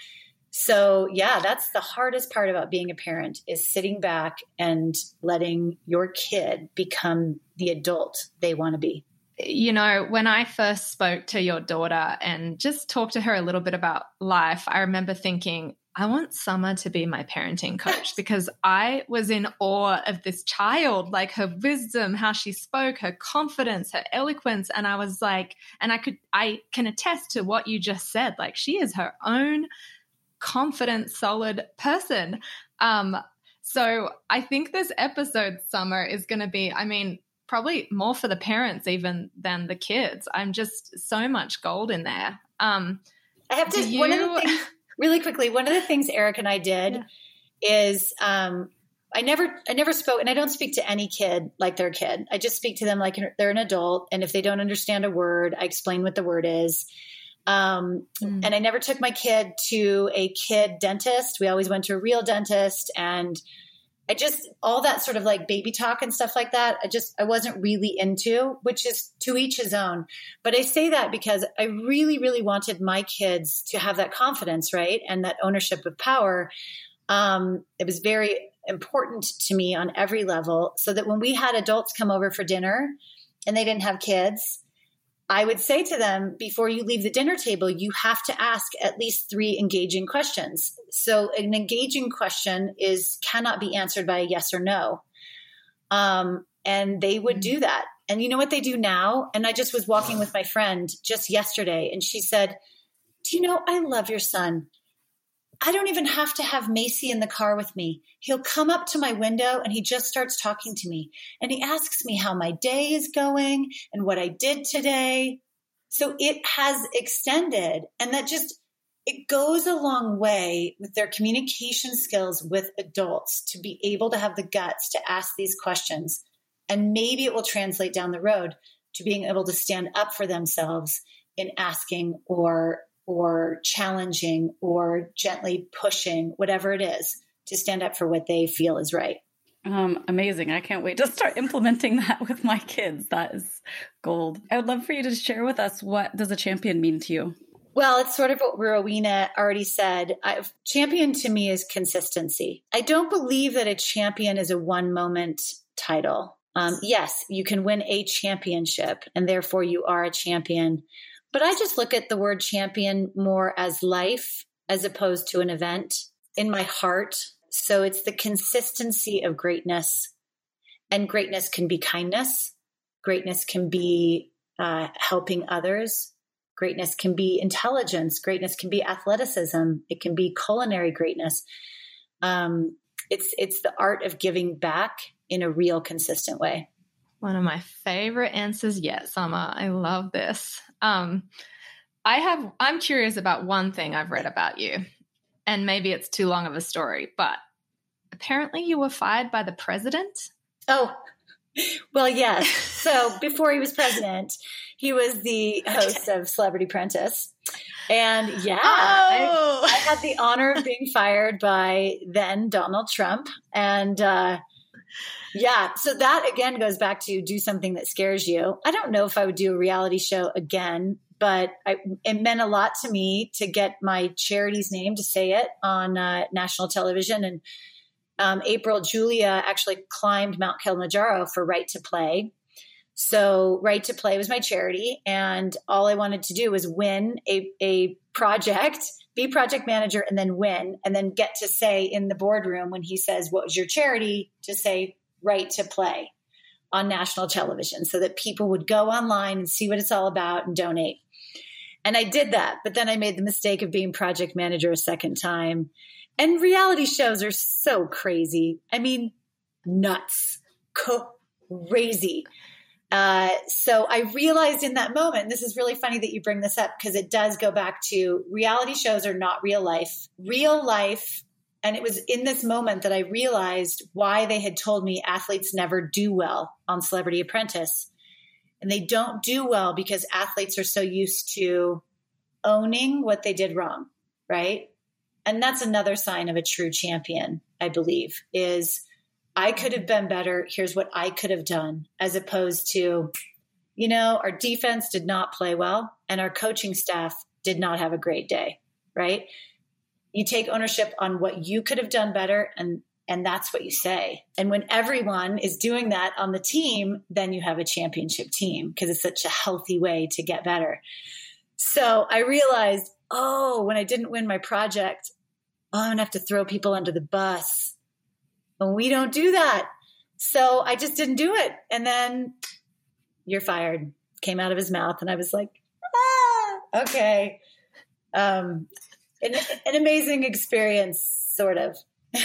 S4: So yeah, that's the hardest part about being a parent is sitting back and letting your kid become the adult they want to be.
S1: You know, when I first spoke to your daughter and just talked to her a little bit about life, I remember thinking, I want Summer to be my parenting coach because I was in awe of this child, like her wisdom, how she spoke, her confidence, her eloquence. And I was like, and I could, I can attest to what you just said. Like, she is her own confident, solid person. Um, so I think this episode, Summer, is going to be, I mean, probably more for the parents even than the kids. I'm just so much gold in there. Um,
S4: I have to, you... one of the things, really quickly, one of the things Erik and I did yeah. is, um, I never, I never spoke, and I don't speak to any kid like their kid. I just speak to them like they're an adult. And if they don't understand a word, I explain what the word is. Um, mm. And I never took my kid to a kid dentist. We always went to a real dentist. And I just, all that sort of like baby talk and stuff like that, I just, I wasn't really into, which is to each his own. But I say that because I really, really wanted my kids to have that confidence, right? And that ownership of power. Um, it was very important to me on every level so that when we had adults come over for dinner and they didn't have kids, I would say to them before you leave the dinner table, you have to ask at least three engaging questions. So, an engaging question is cannot be answered by a yes or no. Um, and they would do that. And you know what they do now? And I just was walking with my friend just yesterday, and she said, Do you know, I love your son. I don't even have to have Macy in the car with me. He'll come up to my window and he just starts talking to me. And he asks me how my day is going and what I did today. So it has extended. And that just, it goes a long way with their communication skills with adults to be able to have the guts to ask these questions. And maybe it will translate down the road to being able to stand up for themselves in asking or or challenging or gently pushing, whatever it is, to stand up for what they feel is right.
S2: Um, amazing. I can't wait to start implementing that with my kids. That is gold. I would love for you to share with us what does a champion mean to you?
S4: Well, it's sort of what Rowena already said. I've, champion to me is consistency. I don't believe that a champion is a one moment title. Um, yes, you can win a championship and therefore you are a champion. But I just look at the word champion more as life as opposed to an event in my heart. So it's the consistency of greatness. And greatness can be kindness, greatness can be uh, helping others, greatness can be intelligence, greatness can be athleticism, it can be culinary greatness. Um, it's it's the art of giving back in a real consistent way.
S1: One of my favorite answers yet, Summer. I love this. Um, I have. I'm curious about one thing I've read about you, and maybe it's too long of a story, but apparently you were fired by the president.
S4: Oh, well, yes. So before he was president, he was the host of Celebrity Apprentice. And yeah, oh. I, I, had the honor of being fired by then Donald Trump. And uh, yeah. So that again goes back to do something that scares you. I don't know if I would do a reality show again, but I, it meant a lot to me to get my charity's name to say it on uh, national television. And um, April Julia actually climbed Mount Kilimanjaro for Right to Play. So Right to Play was my charity, and all I wanted to do was win a, a project, be project manager, and then win, and then get to say in the boardroom when he says, "What was your charity?" to say right to play on national television so that people would go online and see what it's all about and donate. And I did that, but then I made the mistake of being project manager a second time. And reality shows are so crazy. I mean, nuts, crazy. Uh, so I realized in that moment, this is really funny that you bring this up because it does go back to reality shows are not real life. Real life and it was in this moment that I realized why they had told me athletes never do well on Celebrity Apprentice. And they don't do well because athletes are so used to owning what they did wrong, right? And that's another sign of a true champion, I believe, is I could have been better. Here's what I could have done, as opposed to, you know, our defense did not play well and our coaching staff did not have a great day, right? you take ownership on what you could have done better and and that's what you say. And when everyone is doing that on the team, then you have a championship team because it's such a healthy way to get better. So I realized, oh, when I didn't win my project, oh, I'm gonna have to throw people under the bus. And we don't do that. So I just didn't do it. And then you're fired came out of his mouth. And I was like, ah, okay. Um, an, an amazing experience, sort of.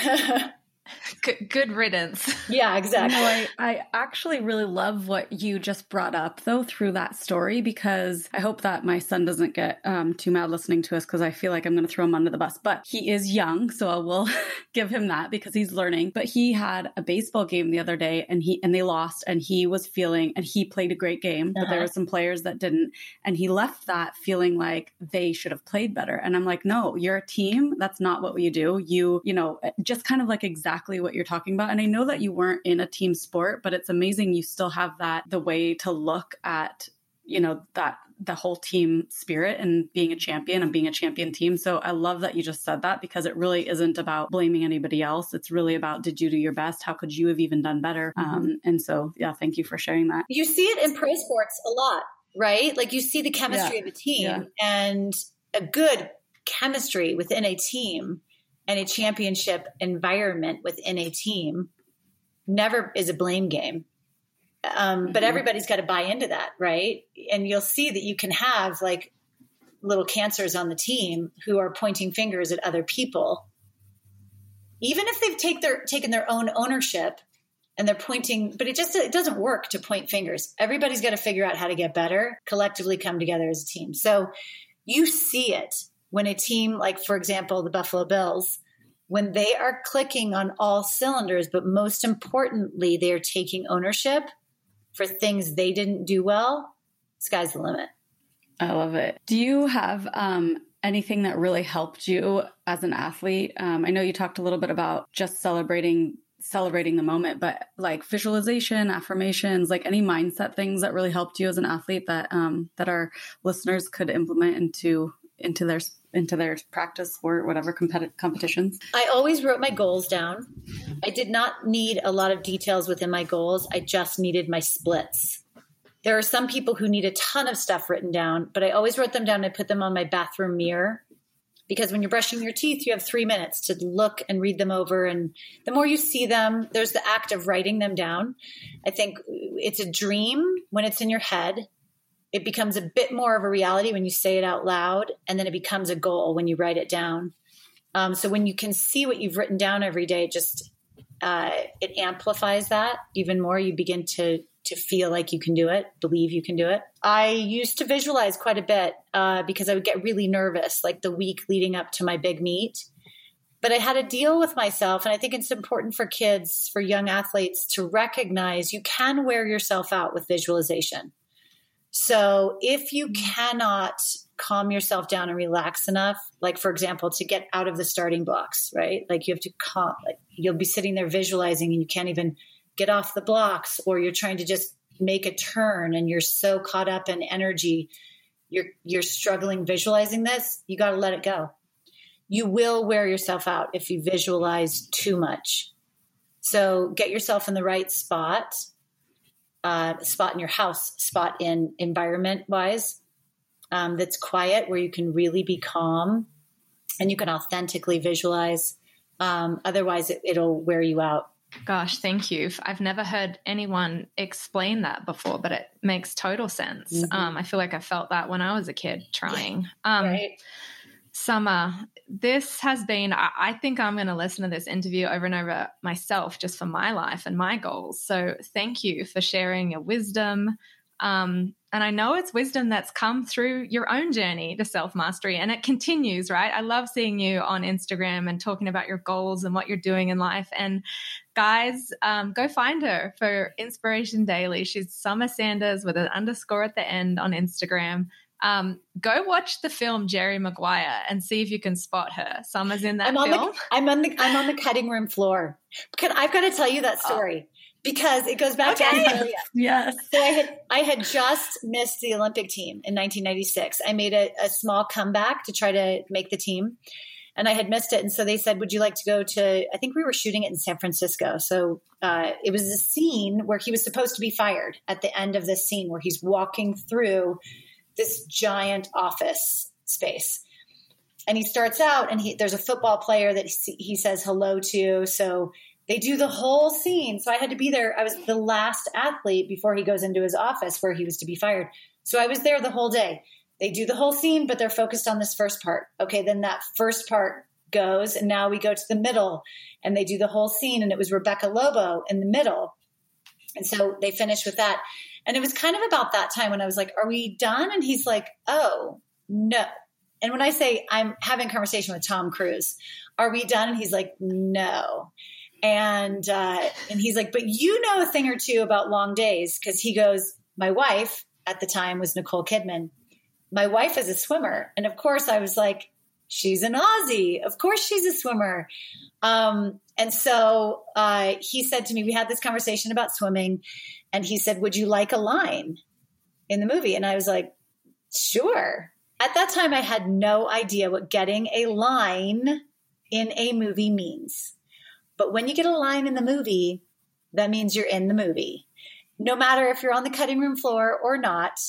S1: good, good riddance.
S4: Yeah, exactly.
S2: No, I, I actually really love what you just brought up, though, through that story, because I hope that my son doesn't get um, too mad listening to us because I feel like I'm going to throw him under the bus. But he is young, so I will give him that because he's learning. But he had a baseball game the other day and he and they lost and he was feeling and he played a great game, but uh-huh. there were some players that didn't. And he left that feeling like they should have played better. And I'm like, no, you're a team. That's not what you do. You, you know, just kind of like exactly what you're talking about. And I know that you weren't in a team sport, but it's amazing you still have that the way to look at you know that the whole team spirit and being a champion and being a champion team. So I love that you just said that because it really isn't about blaming anybody else. It's really about did you do your best? How could you have even done better? Mm-hmm. Um, and so, yeah, thank you for sharing that.
S4: You see it in pro sports a lot, right? Like you see the chemistry yeah. of a team yeah. and a good chemistry within a team and a championship environment within a team never is a blame game. Um, mm-hmm. But everybody's got to buy into that, right? And you'll see that you can have like little cancers on the team who are pointing fingers at other people, even if they've take their taken their own ownership and they're pointing. But it just it doesn't work to point fingers. Everybody's got to figure out how to get better, collectively come together as a team. So you see it when a team like, for example, the Buffalo Bills when they are clicking on all cylinders, but most importantly, they are taking ownership for things they didn't do well, sky's the limit.
S2: I love it. Do you have um, anything that really helped you as an athlete? Um, I know you talked a little bit about just celebrating celebrating the moment, but like visualization, affirmations, like any mindset things that really helped you as an athlete that um, that our listeners could implement into into their into their practice or whatever competi- competitions?
S4: I always wrote my goals down. I did not need a lot of details within my goals. I just needed my splits. There are some people who need a ton of stuff written down, but I always wrote them down. I put them on my bathroom mirror because when you're brushing your teeth, you have three minutes to look and read them over. And the more you see them, there's the act of writing them down. I think it's a dream when it's in your head it becomes a bit more of a reality when you say it out loud, and then it becomes a goal when you write it down. Um, so when you can see what you've written down every day, just uh, it amplifies that even more. You begin to to feel like you can do it, believe you can do it. I used to visualize quite a bit uh, because I would get really nervous, like the week leading up to my big meet. But I had to deal with myself, and I think it's important for kids, for young athletes, to recognize you can wear yourself out with visualization. So if you mm-hmm. cannot calm yourself down and relax enough, like for example, to get out of the starting blocks, right? Like you have to calm, like you'll be sitting there visualizing and you can't even get off the blocks, or you're trying to just make a turn and you're so caught up in energy, you're you're struggling visualizing this, you got to let it go. You will wear yourself out if you visualize too much. So get yourself in the right spot uh, spot in your house, spot in environment wise um, that's quiet where you can really be calm and you can authentically visualize. Um, otherwise, it, will wear you out.
S1: Gosh, thank you. I've never heard anyone explain that before, but it makes total sense. Mm-hmm. Um, I feel like I felt that when I was a kid trying. Um, right. Summer, this has been, I think I'm going to listen to this interview over and over myself just for my life and my goals. So thank you for sharing your wisdom. Um, and I know it's wisdom that's come through your own journey to self mastery and it continues, right? I love seeing you on Instagram and talking about your goals and what you're doing in life. And guys, um, go find her for Inspiration Daily. She's Summer Sanders with an underscore at the end on Instagram. Um, go watch the film Jerry Maguire and see if you can spot her. Summer's in that
S4: I'm
S1: on
S4: film. The, I'm on the I'm on the cutting room floor. Can, I've got to tell you that oh. story. Oh. Because it goes back okay. to Australia.
S2: yes.
S4: So I had I had just missed the Olympic team in 1996. I made a, a small comeback to try to make the team, and I had missed it. And so they said, "Would you like to go to?" I think we were shooting it in San Francisco. So uh, it was a scene where he was supposed to be fired at the end of this scene, where he's walking through this giant office space. And he starts out, and he, there's a football player that he, he says hello to. So they do the whole scene. So I had to be there. I was the last athlete before he goes into his office where he was to be fired. So I was there the whole day. They do the whole scene, but they're focused on this first part. Okay, then that first part goes. And now we go to the middle and they do the whole scene. And it was Rebecca Lobo in the middle. And so they finished with that. And it was kind of about that time when I was like, Are we done? And he's like, Oh, no. And when I say I'm having conversation with Tom Cruise, are we done? And he's like, No. And uh, and he's like, but you know a thing or two about long days because he goes, my wife at the time was Nicole Kidman. My wife is a swimmer, and of course I was like, she's an Aussie. Of course she's a swimmer. Um, and so uh, he said to me, we had this conversation about swimming, and he said, would you like a line in the movie? And I was like, sure. At that time, I had no idea what getting a line in a movie means. But when you get a line in the movie, that means you're in the movie. No matter if you're on the cutting room floor or not,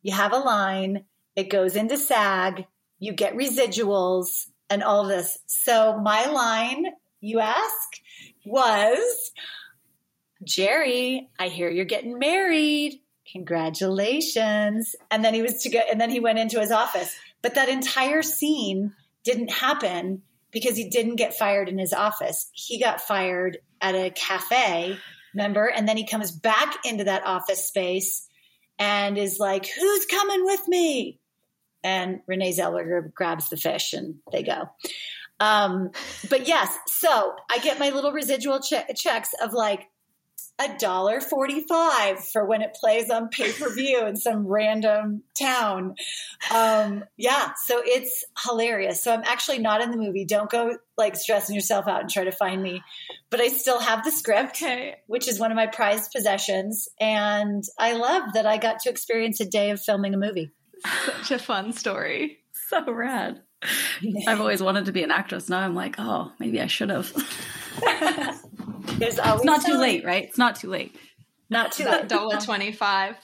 S4: you have a line, it goes into SAG, you get residuals, and all this. So my line, you ask, was Jerry, I hear you're getting married. Congratulations. And then he was to go, and then he went into his office. But that entire scene didn't happen because he didn't get fired in his office. He got fired at a cafe, remember? And then he comes back into that office space and is like, Who's coming with me? And Renee Zellweger grabs the fish and they go. Um, but yes, so I get my little residual che- checks of like a dollar forty-five for when it plays on pay-per-view in some random town. Um, yeah, so it's hilarious. So I'm actually not in the movie. Don't go like stressing yourself out and try to find me. But I still have the script,
S1: Okay.
S4: which is one of my prized possessions, and I love that I got to experience a day of filming a movie.
S1: Such a fun story.
S2: So rad. I've always wanted to be an actress. Now I'm like, oh, maybe I should have.
S4: There's always
S2: It's not too
S4: time.
S2: late, right? It's not too late.
S4: Not too late.
S1: dollar twenty-five.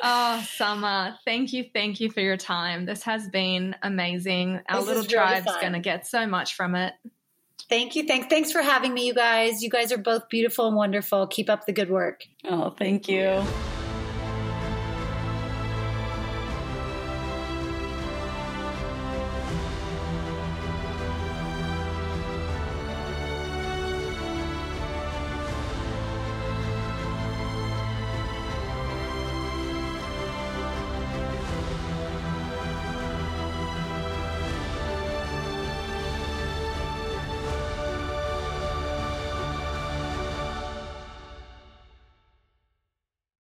S1: Oh, Summer, thank you, thank you for your time. This has been amazing. Our
S4: This
S1: little
S4: is really
S1: tribe's going to get so much from it.
S4: Thank you. Thanks. Thanks for having me, you guys. You guys are both beautiful and wonderful. Keep up the good work.
S2: Oh, thank you.